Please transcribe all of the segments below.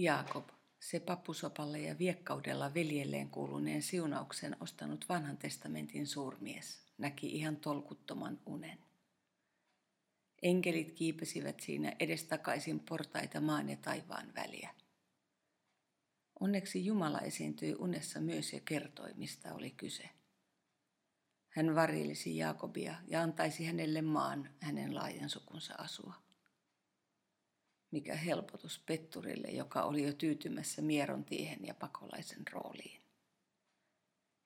Jaakob, se pappusopalle ja viekkaudella veljelleen kuuluneen siunauksen ostanut vanhan testamentin suurmies, näki ihan tolkuttoman unen. Enkelit kiipesivät siinä edestakaisin portaita maan ja taivaan väliä. Onneksi Jumala esiintyi unessa myös ja kertoi, mistä oli kyse. Hän varilisi Jaakobia ja antaisi hänelle maan hänen laajan sukunsa asua. Mikä helpotus petturille, joka oli jo tyytymässä mieron tiehen ja pakolaisen rooliin.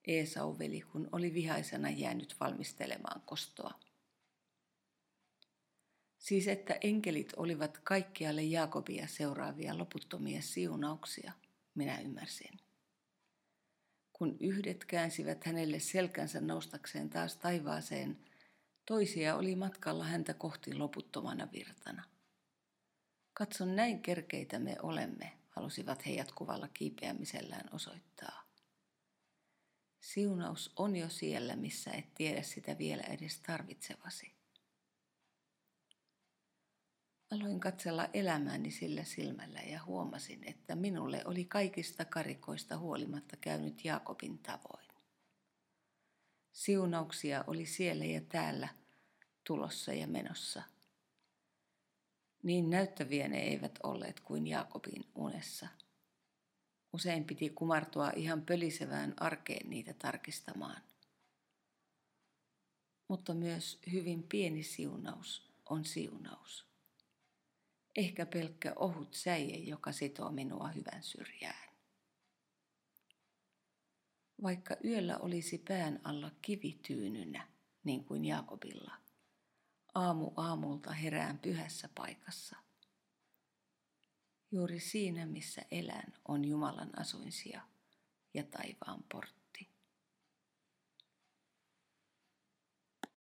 Eesau veli, kun oli vihaisena jäänyt valmistelemaan kostoa. Siis että enkelit olivat kaikkialle Jaakobia seuraavia loputtomia siunauksia, minä ymmärsin. Kun yhdet käänsivät hänelle selkänsä noustakseen taas taivaaseen, toisia oli matkalla häntä kohti loputtomana virtana. Katson näin kerkeitä me olemme, halusivat he jatkuvalla kiipeämisellään osoittaa. Siunaus on jo siellä, missä et tiedä sitä vielä edes tarvitsevasi. Aloin katsella elämääni sillä silmällä ja huomasin, että minulle oli kaikista karikoista huolimatta käynyt Jaakobin tavoin. Siunauksia oli siellä ja täällä, tulossa ja menossa. Niin näyttäviä ne eivät olleet kuin Jaakobin unessa. Usein piti kumartua ihan pölisevään arkeen niitä tarkistamaan. Mutta myös hyvin pieni siunaus on siunaus ehkä pelkkä ohut säie, joka sitoo minua hyvän syrjään. Vaikka yöllä olisi pään alla kivityynynä, niin kuin Jaakobilla, aamu aamulta herään pyhässä paikassa. Juuri siinä, missä elän, on Jumalan asuinsia ja taivaan portti.